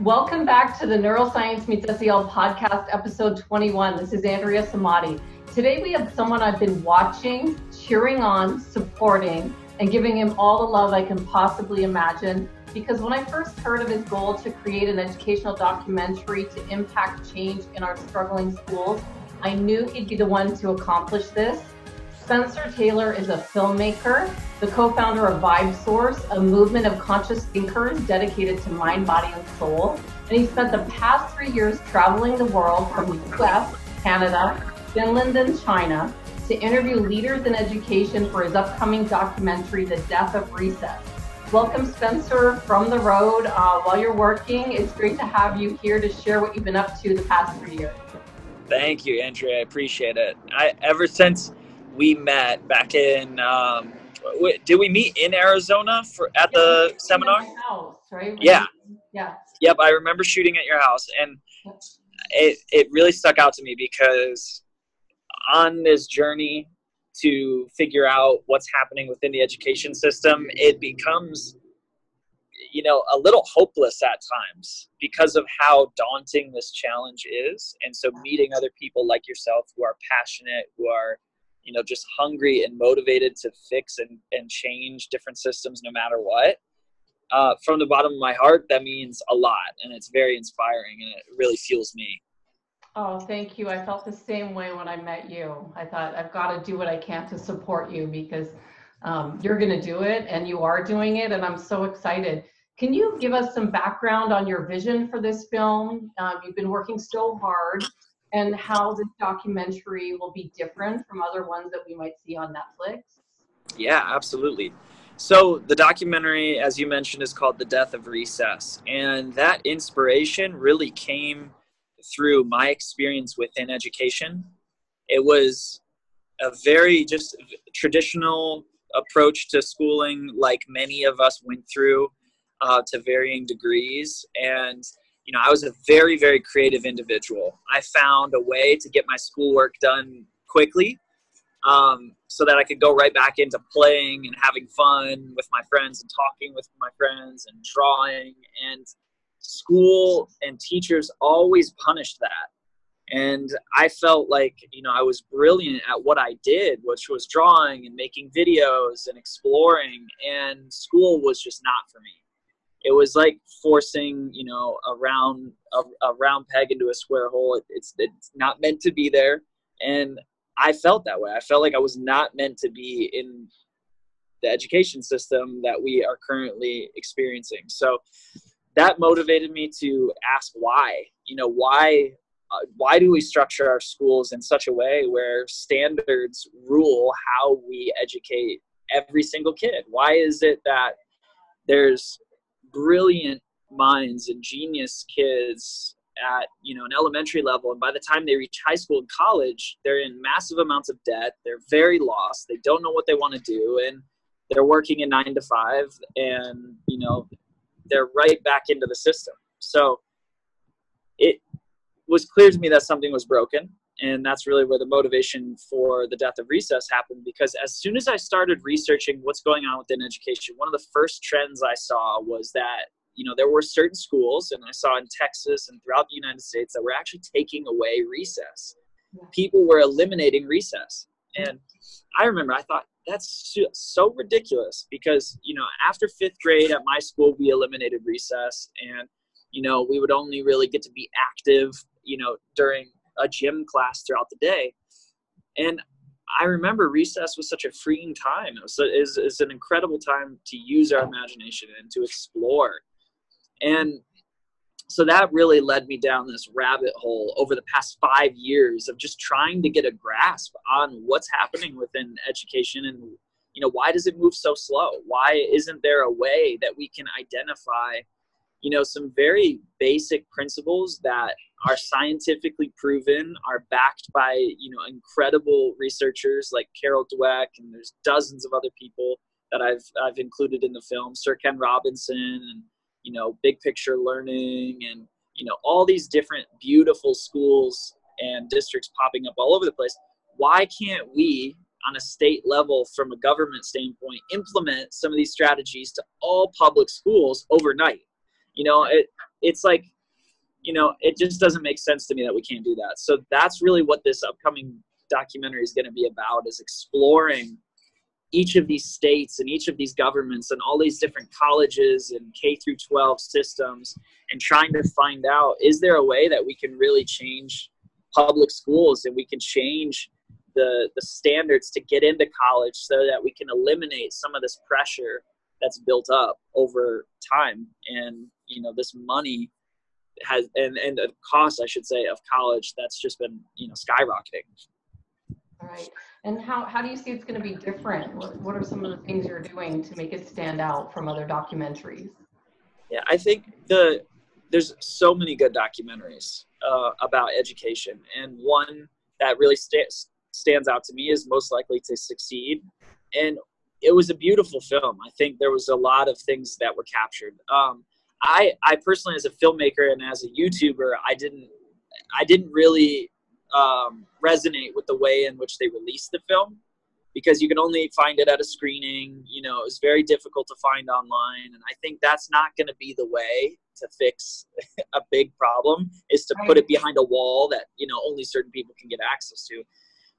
Welcome back to the Neuroscience Meets SEL podcast, episode 21. This is Andrea Samadi. Today we have someone I've been watching, cheering on, supporting, and giving him all the love I can possibly imagine. Because when I first heard of his goal to create an educational documentary to impact change in our struggling schools, I knew he'd be the one to accomplish this. Spencer Taylor is a filmmaker, the co founder of Vibe Source, a movement of conscious thinkers dedicated to mind, body, and soul. And he spent the past three years traveling the world from the US, Canada, Finland, and China to interview leaders in education for his upcoming documentary, The Death of Recess. Welcome, Spencer, from the road uh, while you're working. It's great to have you here to share what you've been up to the past three years. Thank you, Andrea. I appreciate it. I ever since we met back in. Um, did we meet in Arizona for at yeah, the seminar? House, right? Yeah. Yeah. Yep, I remember shooting at your house, and it it really stuck out to me because on this journey to figure out what's happening within the education system, it becomes you know a little hopeless at times because of how daunting this challenge is and so meeting other people like yourself who are passionate who are you know just hungry and motivated to fix and, and change different systems no matter what uh, from the bottom of my heart that means a lot and it's very inspiring and it really fuels me. Oh thank you. I felt the same way when i met you. I thought i've got to do what i can to support you because um, you're going to do it and you are doing it and i'm so excited. Can you give us some background on your vision for this film? Um, you've been working so hard and how this documentary will be different from other ones that we might see on Netflix? Yeah, absolutely. So, the documentary, as you mentioned, is called The Death of Recess. And that inspiration really came through my experience within education. It was a very just traditional approach to schooling, like many of us went through uh, to varying degrees. And you know, I was a very, very creative individual. I found a way to get my schoolwork done quickly um, so that I could go right back into playing and having fun with my friends and talking with my friends and drawing. And school and teachers always punished that. And I felt like, you know, I was brilliant at what I did, which was drawing and making videos and exploring. And school was just not for me it was like forcing you know a round a, a round peg into a square hole. It, it's it's not meant to be there. And i felt that way. I felt like i was not meant to be in the education system that we are currently experiencing. So that motivated me to ask why you know why uh, why do we structure our schools in such a way where standards rule how we educate every single kid? Why is it that there's brilliant minds and genius kids at you know an elementary level. And by the time they reach high school and college they're in massive amounts of debt. They're very lost. They don't know what they want to do. And they're working in nine to five and you know they're right back into the system. So it was clear to me that something was broken and that's really where the motivation for the death of recess happened because as soon as i started researching what's going on within education one of the first trends i saw was that you know there were certain schools and i saw in texas and throughout the united states that were actually taking away recess. People were eliminating recess. And i remember i thought that's so ridiculous because you know after fifth grade at my school we eliminated recess and you know we would only really get to be active you know during a gym class throughout the day. And I remember recess was such a freeing time. It was, it was, it was an incredible time to use our imagination and to explore. And so that really led me down this rabbit hole over the past five years of just trying to get a grasp on what's happening within education and you know why does it move so slow why isn't there a way that we can identify you know some very basic principles that are scientifically proven are backed by you know incredible researchers like carol dweck and there's dozens of other people that i've i've included in the film. Sir ken robinson and you know big picture learning and you know all these different beautiful schools and districts popping up all over the place. Why can't we on a state level from a government standpoint implement some of these strategies to all public schools overnight You know, it it's like, you know, it just doesn't make sense to me that we can't do that. So that's really what this upcoming documentary is going to be about is exploring each of these states and each of these governments and all these different colleges and K through 12 systems and trying to find out is there a way that we can really change public schools and we can change the the standards to get into college so that we can eliminate some of this pressure that's built up over time and you know this money has and and the cost I should say of college that's just been you know skyrocketing. Right. And how, how do you see it's going to be different? What, what are some of the things you're doing to make it stand out from other documentaries? Yeah i think the there's so many good documentaries uh, about education. And one that really st- stands out to me is most likely to succeed. And it was a beautiful film. I think there was a lot of things that were captured. Um, i i personally as a filmmaker and as a youtuber i didn't i didn't really um, resonate with the way in which they released the film because you can only find it at a screening. You know, it's very difficult to find online, and I think that's not going to be the way to fix a big problem. Is to put it behind a wall that you know only certain people can get access to,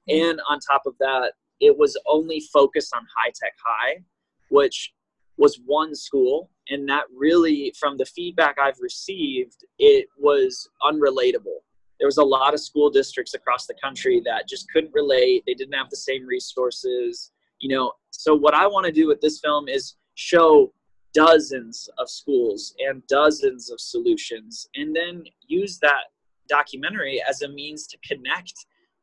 and on top of that, it was only focused on high tech high, which was one school and that really from the feedback i've received it was unrelatable. There was a lot of school districts across the country that just couldn't relate. They didn't have the same resources you know. So what i want to do with this film is show dozens of schools and dozens of solutions and then use that documentary as a means to connect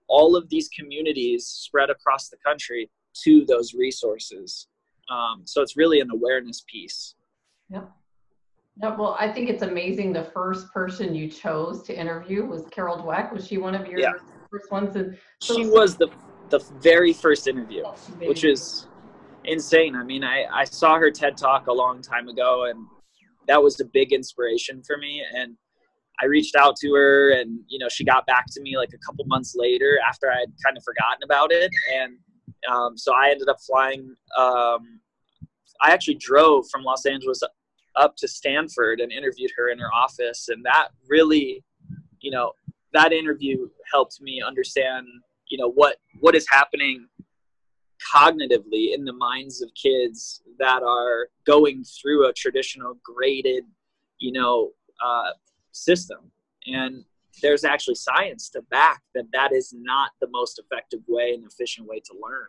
all of these communities spread across the country to those resources. Um, so it's really an awareness piece yep no, well, I think it's amazing. The first person you chose to interview was Carol Dweck. Was she one of your yeah. first ones? And so, she was the the very first interview, which is insane. I mean, I I saw her TED talk a long time ago, and that was a big inspiration for me. And I reached out to her, and you know, she got back to me like a couple months later after I had kind of forgotten about it, and um, so I ended up flying. Um, I actually drove from Los Angeles up to Stanford and interviewed her in her office. And that really, you know, that interview helped me understand, you know, what, what is happening cognitively in the minds of kids that are going through a traditional graded, you know, uh, system. And there's actually science to back that that is not the most effective way and efficient way to learn.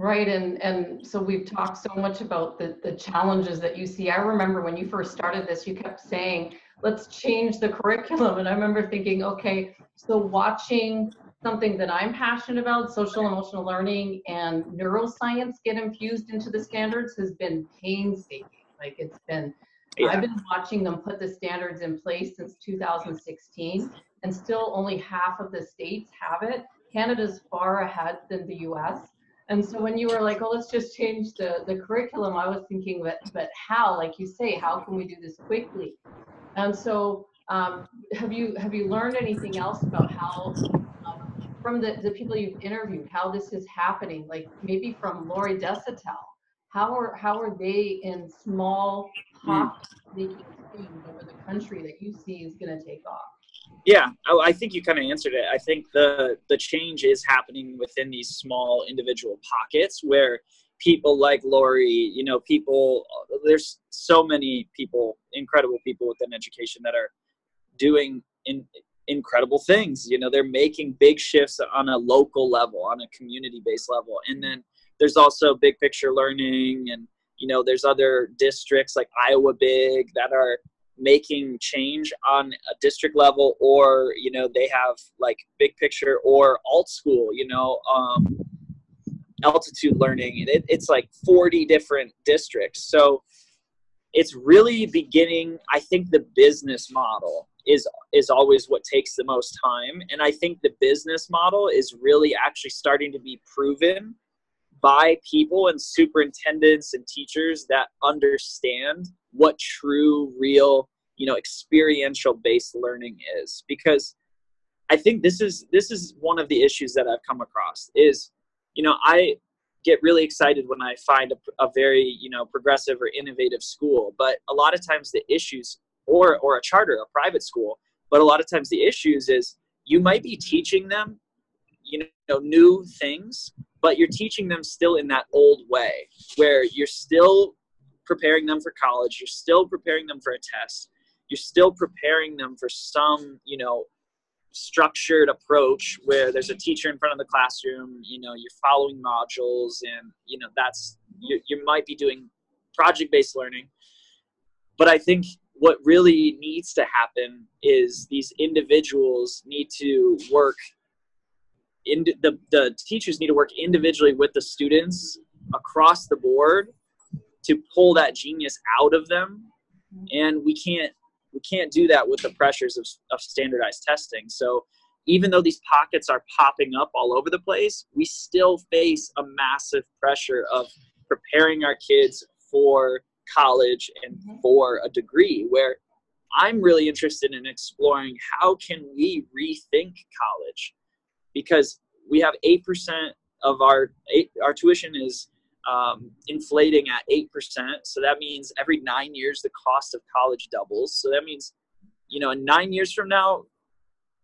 Right, and and so we've talked so much about the the challenges that you see. I remember when you first started this, you kept saying, "Let's change the curriculum," and I remember thinking, okay, so watching something that I'm passionate about, social emotional learning and neuroscience get infused into the standards has been painstaking. Like it's been, yeah. I've been watching them put the standards in place since 2016, and still only half of the states have it. Canada's far ahead than the U.S. And so when you were like, oh, let's just change the, the curriculum, I was thinking, but, but how, like you say, how can we do this quickly? And so um, have you have you learned anything else about how um, from the, the people you've interviewed, how this is happening? Like maybe from Lori Desautels, how are how are they in small pockets making change over the country that you see is going to take off? Yeah, I think you kind of answered it. I think the the change is happening within these small individual pockets where people like Lori, you know, people. There's so many people, incredible people within education that are doing in, incredible things. You know, they're making big shifts on a local level, on a community based level, and then there's also big picture learning and you know there's other districts like iowa big that are making change on a district level or you know they have like big picture or alt school you know um, altitude learning. It, it's like 40 different districts. So it's really beginning i think the business model is is always what takes the most time. And i think the business model is really actually starting to be proven by people and superintendents and teachers that understand what true real you know experiential based learning is because i think this is this is one of the issues that i've come across is you know i get really excited when I find a, a, very you know progressive or innovative school. But a lot of times the issues, or or a charter, a private school, but a lot of times the issues is you might be teaching them, you know, new things, but you're teaching them still in that old way where you're still preparing them for college, you're still preparing them for a test, you're still preparing them for some you know structured approach where there's a teacher in front of the classroom you know you're following modules and you know that's you, you might be doing project based learning. But i think what really needs to happen is these individuals need to work in the, the teachers need to work individually with the students across the board to pull that genius out of them and we can't we can't do that with the pressures of, of standardized testing. So even though these pockets are popping up all over the place, we still face a massive pressure of preparing our kids for college and mm-hmm. for a degree where I'm really interested in exploring how can we rethink college because we have 8% of our our tuition is um, inflating at 8%. So that means every nine years, the cost of college doubles. So that means, you know, in nine years from now,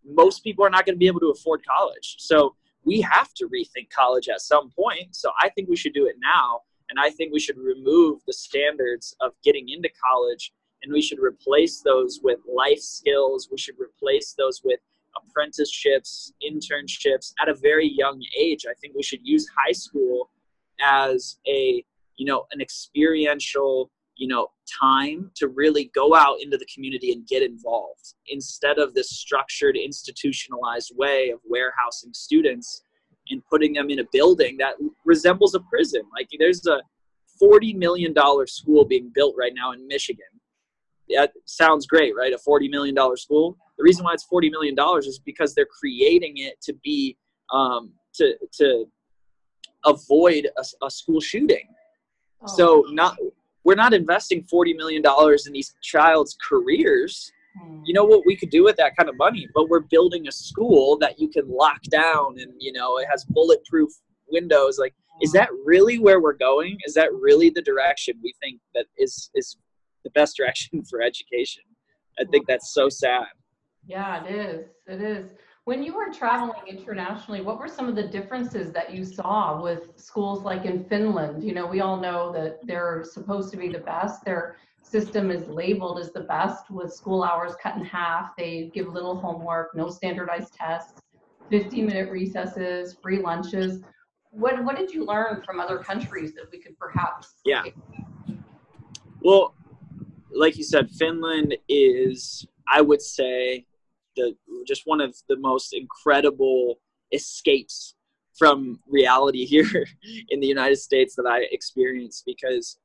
most people are not going to be able to afford college. So we have to rethink college at some point. So I think we should do it now. And I think we should remove the standards of getting into college and we should replace those with life skills. We should replace those with apprenticeships, internships at a very young age. I think we should use high school as a you know an experiential you know time to really go out into the community and get involved instead of this structured institutionalized way of warehousing students and putting them in a building that resembles a prison. Like there's a 40 million dollar school being built right now in michigan. That sounds great right? A 40 million dollar school. The reason why it's 40 million dollars is because they're creating it to be um, to to avoid a, a school shooting. Oh. So not we're not investing forty million dollars in these child's careers. Hmm. You know what we could do with that kind of money, but we're building a school that you can lock down and you know it has bulletproof windows. Like, is that really where we're going? Is that really the direction we think that is is the best direction for education? I think that's so sad. Yeah, it is. It is. When you were traveling internationally, what were some of the differences that you saw with schools like in Finland? You know, we all know that they're supposed to be the best. Their system is labeled as the best with school hours cut in half. They give little homework, no standardized tests, 15 minute recesses, free lunches. What, what did you learn from other countries that we could perhaps? Yeah. Well, like you said, Finland is, I would say, the just one of the most incredible escapes from reality here in the United States that I experienced because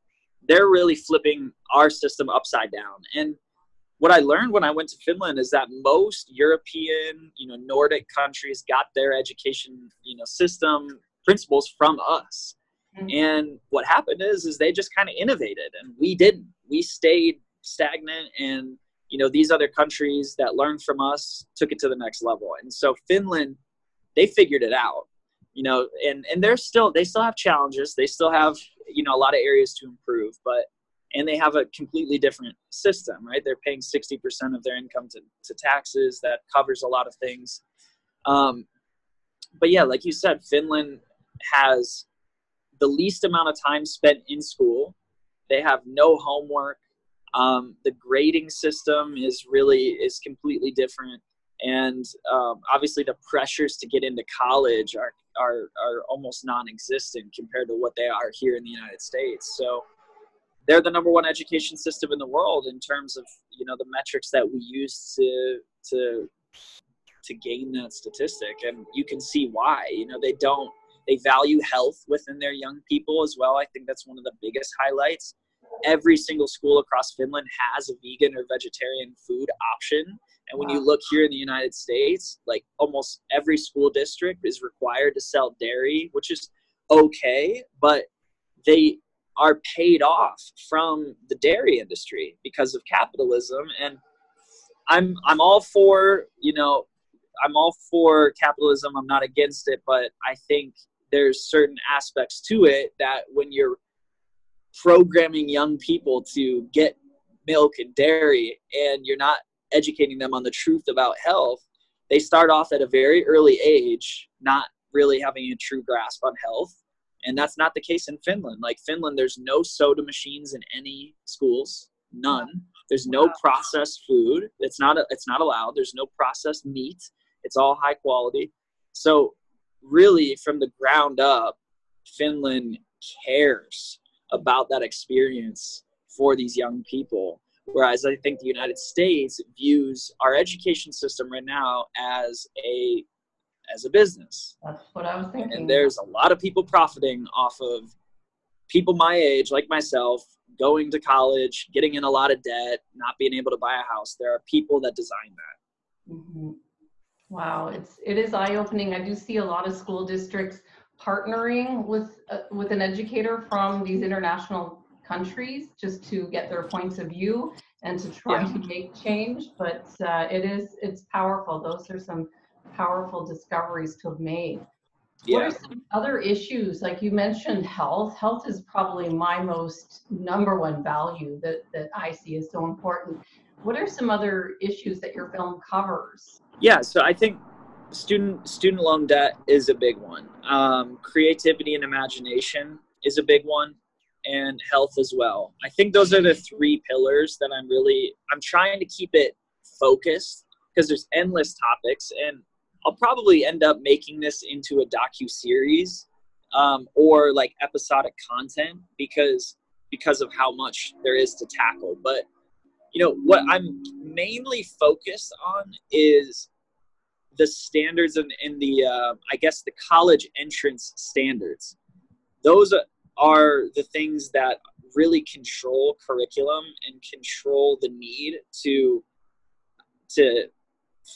they're really flipping our system upside down. And what I learned when I went to Finland is that most European, you know, Nordic countries got their education, you know, system principles from us. Mm-hmm. And what happened is is they just kind of innovated and we didn't. We stayed stagnant and you know these other countries that learned from us took it to the next level. And so finland they figured it out you know and and they're still they still have challenges. They still have you know a lot of areas to improve but and they have a completely different system right? They're paying 60% of their income to, to taxes. That covers a lot of things. Um, but yeah like you said finland has the least amount of time spent in school. They have no homework um, the grading system is really is completely different, and um, obviously the pressures to get into college are are are almost non-existent compared to what they are here in the United States. So they're the number one education system in the world in terms of you know the metrics that we use to to to gain that statistic. And you can see why you know they don't they value health within their young people as well. I think that's one of the biggest highlights every single school across Finland has a vegan or vegetarian food option. And when wow. you look here in the United States, like almost every school district is required to sell dairy, which is okay, but they are paid off from the dairy industry because of capitalism and I'm I'm all for, you know, I'm all for capitalism. I'm not against it, but I think there's certain aspects to it that when you're programming young people to get milk and dairy and you're not educating them on the truth about health they start off at a very early age not really having a true grasp on health. And that's not the case in finland. Like finland there's no soda machines in any schools none. There's no processed food. It's not a, it's not allowed. There's no processed meat. It's all high quality. So really from the ground up finland cares about that experience for these young people. Whereas i think the united states views our education system right now as a as a business. That's what i was thinking. and there's a lot of people profiting off of people my age like myself going to college getting in a lot of debt not being able to buy a house. There are people that design that. Mm-hmm. wow it's it is eye-opening. I do see a lot of school districts partnering with uh, with an educator from these international countries just to get their points of view and to try yeah. to make change. But uh, it is it's powerful. Those are some powerful discoveries to have made. Yeah. what are some other issues? Like you mentioned health. Health is probably my most number one value that that i see is so important. What are some other issues that your film covers? Yeah so i think student student loan debt is a big one. Um, creativity and imagination is a big one, and health as well. I think those are the three pillars that I'm really I'm trying to keep it focused because there's endless topics, and I'll probably end up making this into a docu series um, or like episodic content because because of how much there is to tackle. But you know what I'm mainly focused on is the standards in, in the uh, I guess the college entrance standards. Those are the things that really control curriculum and control the need to to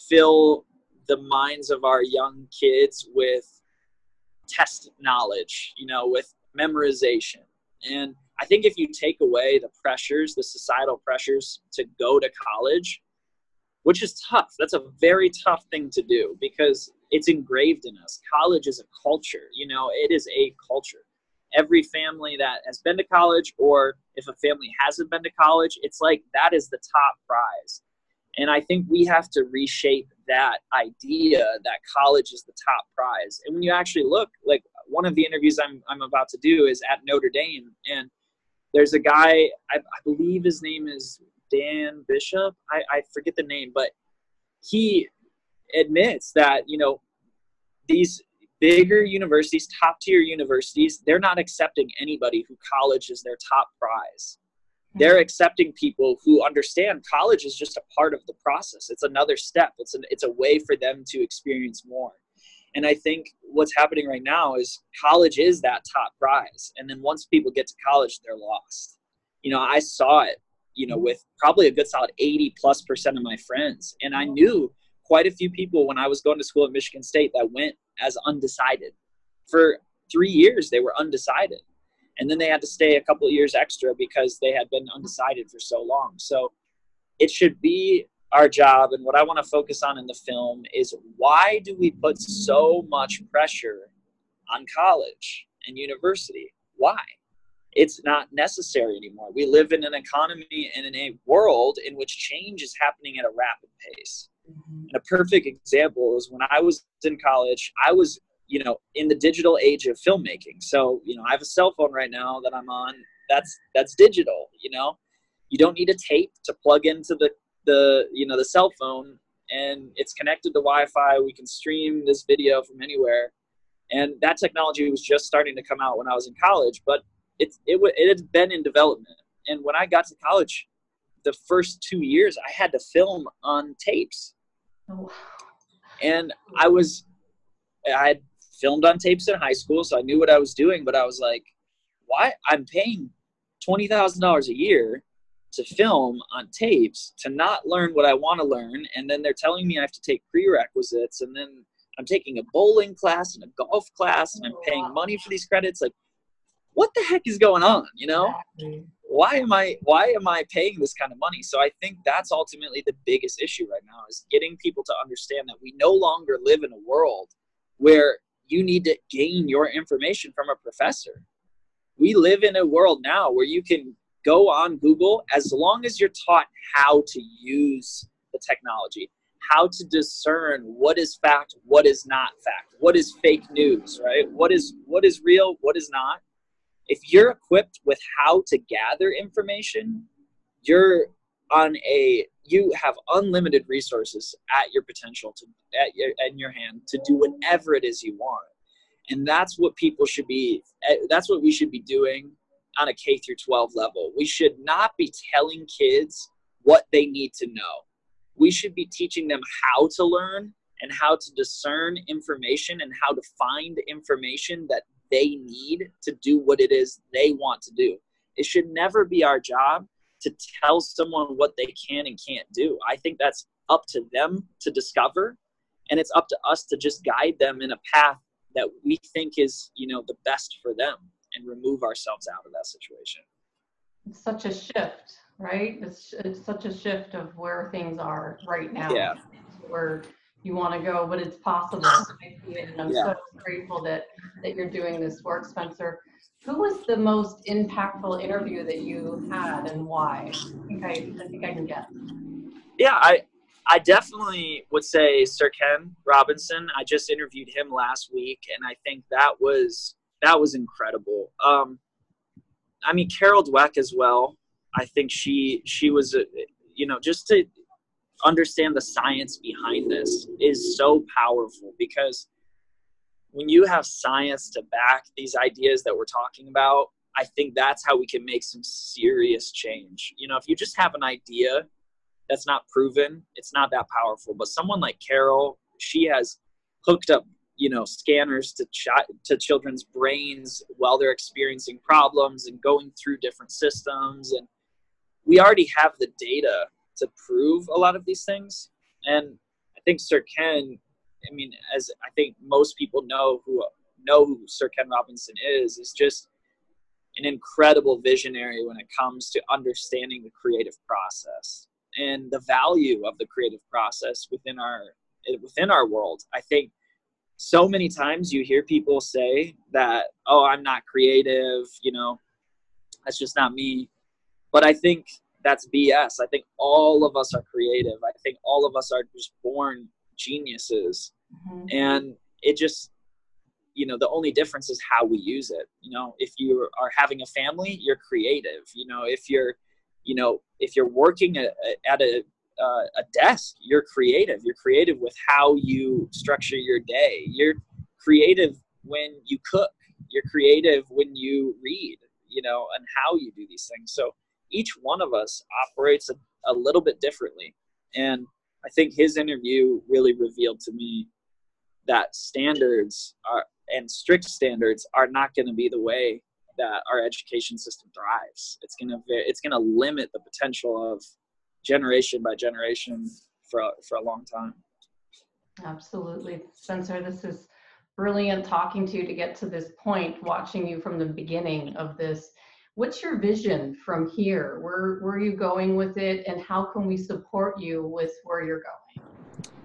fill the minds of our young kids with test knowledge, you know, with memorization. And I think if you take away the pressures, the societal pressures to go to college, which is tough. That's a very tough thing to do because it's engraved in us. College is a culture, you know, it is a culture. Every family that has been to college, or if a family hasn't been to college, it's like that is the top prize. And I think we have to reshape that idea that college is the top prize. And when you actually look, like one of the interviews I'm, I'm about to do is at Notre Dame, and there's a guy, I, I believe his name is Dan Bishop. I, I forget the name, but he admits that you know these bigger universities, top tier universities, they're not accepting anybody who college is their top prize. Hmm. They're accepting people who understand college is just a part of the process. It's another step. It's an it's a way for them to experience more. And I think what's happening right now is college is that top prize. And then once people get to college, they're lost. You know, I saw it you know, mm-hmm. with probably a good solid 80 plus percent of my friends. And I knew quite a few people when I was going to school at Michigan State that went as undecided. For three years, they were undecided. And then they had to stay a couple of years extra because they had been undecided for so long. So it should be our job. And what I want to focus on in the film is why do we put so much pressure on college and university? Why? It's not necessary anymore. We live in an economy and in a world in which change is happening at a rapid pace. Mm-hmm. And a perfect example is when I was in college, I was, you know, in the digital age of filmmaking. So, you know, I have a cell phone right now that I'm on. That's that's digital, you know. You don't need a tape to plug into the the, you know, the cell phone and it's connected to Wi-Fi. We can stream this video from anywhere. And that technology was just starting to come out when I was in college, but it's it, it had been in development. And when I got to college, the first two years I had to film on tapes. Oh. And I was, I had filmed on tapes in high school, so I knew what I was doing. But I was like, why? I'm paying twenty thousand dollars a year to film on tapes to not learn what I want to learn, and then they're telling me I have to take prerequisites, and then I'm taking a bowling class and a golf class, and I'm paying oh, money for these credits. Like, what the heck is going on you know why am i why am i paying this kind of money so i think that's ultimately the biggest issue right now is getting people to understand that we no longer live in a world where you need to gain your information from a professor. We live in a world now where you can go on Google as long as you're taught how to use the technology, how to discern what is fact, what is not fact, what is fake news, right? What is what is real, what is not. If you're equipped with how to gather information, you're on a you have unlimited resources at your potential to at your in your hand to do whatever it is you want. And that's what people should be eh, that's what we should be doing on a k through 12 level. We should not be telling kids what they need to know. We should be teaching them how to learn and how to discern information and how to find information that they need to do what it is they want to do it should never be our job to tell someone what they can and can't do. I think that's up to them to discover and it's up to us to just guide them in a path that we think is, you know, the best for them and remove ourselves out of that situation. It's such a shift, right? It's, it's such a shift of where things are right now. Yeah. Where you want to go, but it's possible. And I'm yeah. so grateful that that you're doing this work, Spencer. Who was the most impactful interview that you had and why? I think I, I think I can guess. Yeah, I I definitely would say Sir Ken Robinson. I just interviewed him last week, and I think that was that was incredible. Um, I mean, Carol Dweck as well. I think she she was a, you know just to understand the science behind this is so powerful because when you have science to back these ideas that we're talking about, I think that's how we can make some serious change. You know, if you just have an idea that's not proven, it's not that powerful. But someone like Carol, she has hooked up, you know, scanners to to children's brains while they're experiencing problems and going through different systems and we already have the data to prove a lot of these things. And I think Sir Ken I mean, as I think most people know who know who Sir Ken Robinson is, is just an incredible visionary when it comes to understanding the creative process and the value of the creative process within our within our world. I think so many times you hear people say that, "Oh, I'm not creative," you know, that's just not me. But I think that's BS. I think all of us are creative. I think all of us are just born geniuses. Mm-hmm. and it just you know the only difference is how we use it. You know if you are having a family you're creative. You know if you're you know if you're working at, at a uh, a desk you're creative. You're creative with how you structure your day. You're creative when you cook. You're creative when you read you know and how you do these things. So each one of us operates a, a little bit differently and i think his interview really revealed to me that standards are and strict standards are not going to be the way that our education system thrives. It's going to it's going to limit the potential of generation by generation for for a long time. Absolutely, Spencer. This is brilliant talking to you to get to this point. Watching you from the beginning of this. What's your vision from here? Where where are you going with it, and how can we support you with where you're going?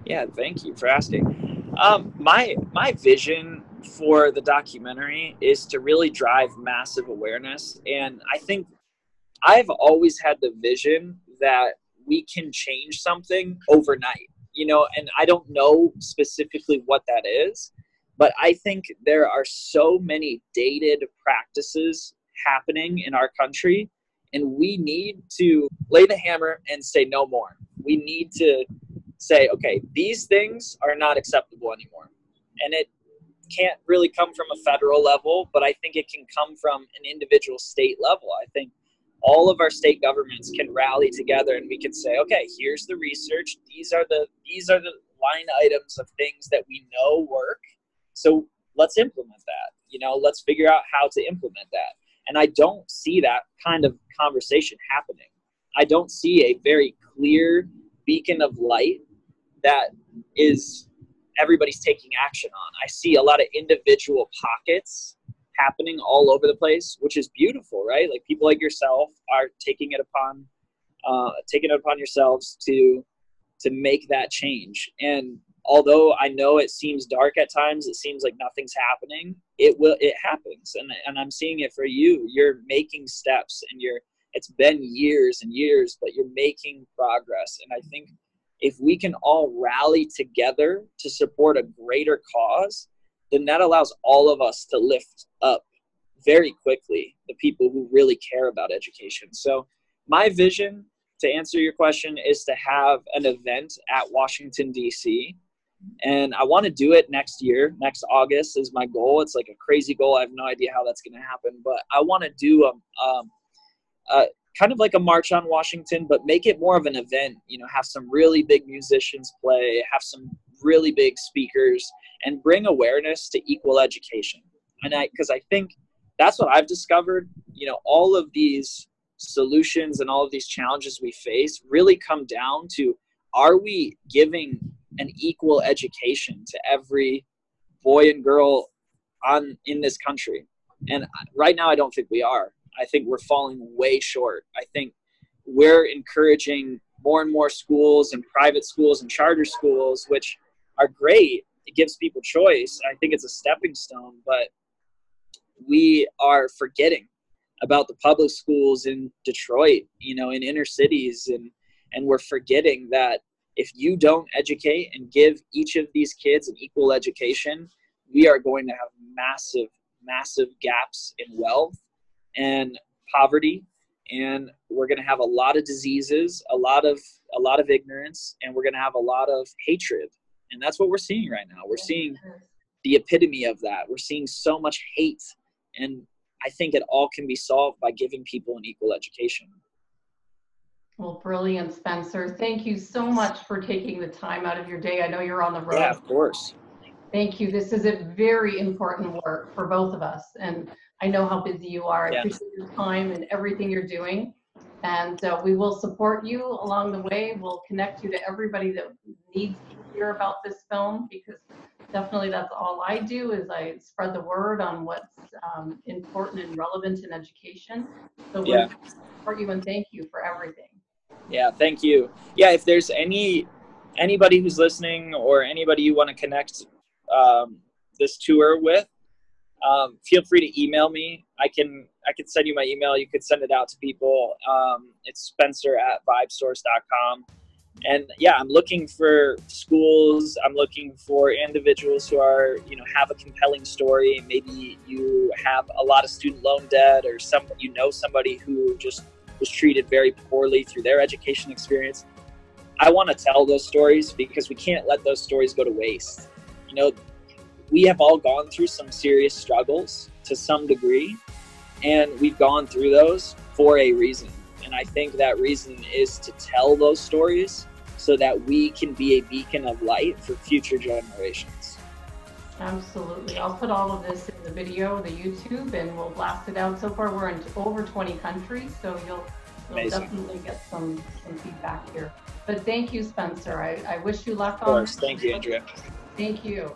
Yeah, thank you for asking. Um, my my vision for the documentary is to really drive massive awareness, and I think I've always had the vision that we can change something overnight. You know, and I don't know specifically what that is, but I think there are so many dated practices happening in our country, and we need to lay the hammer and say no more. We need to say, okay, these things are not acceptable anymore. And it can't really come from a federal level, but I think it can come from an individual state level. I think all of our state governments can rally together and we can say, okay, here's the research. These are the these are the line items of things that we know work. So let's implement that. You know, let's figure out how to implement that. And I don't see that kind of conversation happening. I don't see a very clear beacon of light that is everybody's taking action on. I see a lot of individual pockets happening all over the place, which is beautiful, right? Like people like yourself are taking it upon uh, taking it upon yourselves to to make that change. And although I know it seems dark at times, it seems like nothing's happening. It will. It happens, and and I'm seeing it for you. You're making steps, and you're. It's been years and years, but you're making progress, and I think if we can all rally together to support a greater cause, then that allows all of us to lift up very quickly the people who really care about education. So my vision to answer your question is to have an event at Washington D.C. And I want to do it next year. Next August is my goal. It's like a crazy goal. I have no idea how that's going to happen, but I want to do a, um, a kind of like a march on Washington, but make it more of an event. You know, have some really big musicians play, have some really big speakers, and bring awareness to equal education. And I, because I think that's what I've discovered. You know, all of these solutions and all of these challenges we face really come down to are we giving an equal education to every boy and girl on in this country. And right now i don't think we are. I think we're falling way short. I think we're encouraging more and more schools and private schools and charter schools which are great. It gives people choice. I think it's a stepping stone but we are forgetting about the public schools in Detroit, you know, in inner cities, and and we're forgetting that if you don't educate and give each of these kids an equal education, we are going to have massive, massive gaps in wealth and poverty, and we're going to have a lot of diseases, a lot of a lot of ignorance, and we're going to have a lot of hatred, and that's what we're seeing right now. We're seeing the epitome of that. We're seeing so much hate and I think it all can be solved by giving people an equal education. Well, brilliant, Spencer. Thank you so much for taking the time out of your day. I know you're on the road. Yeah, of course. Thank you. This is a very important work for both of us. And I know how busy you are. I appreciate your time and everything you're doing. And uh, we will support you along the way. We'll connect you to everybody that needs to hear about this film because definitely that's all I do is I spread the word on what's um, important and relevant in education. So yeah. support you and thank you for everything. Yeah, thank you. Yeah, if there's any anybody who's listening or anybody you want to connect um, this tour with, um, feel free to email me. I can I can send you my email. You could send it out to people. Um, it's Spencer at vibesource.com and yeah i'm looking for schools i'm looking for individuals who are you know have a compelling story maybe you have a lot of student loan debt or some you know somebody who just was treated very poorly through their education experience. I want to tell those stories because we can't let those stories go to waste. You know we have all gone through some serious struggles to some degree and we've gone through those for a reason. And I think that reason is to tell those stories so that we can be a beacon of light for future generations. Absolutely. I'll put all of this in the video, the YouTube, and we'll blast it out. So far, we're in over 20 countries, so you'll, you'll definitely get some, some feedback here. But thank you, Spencer. I, I wish you luck of course. Thank you, Andrea. Thank you.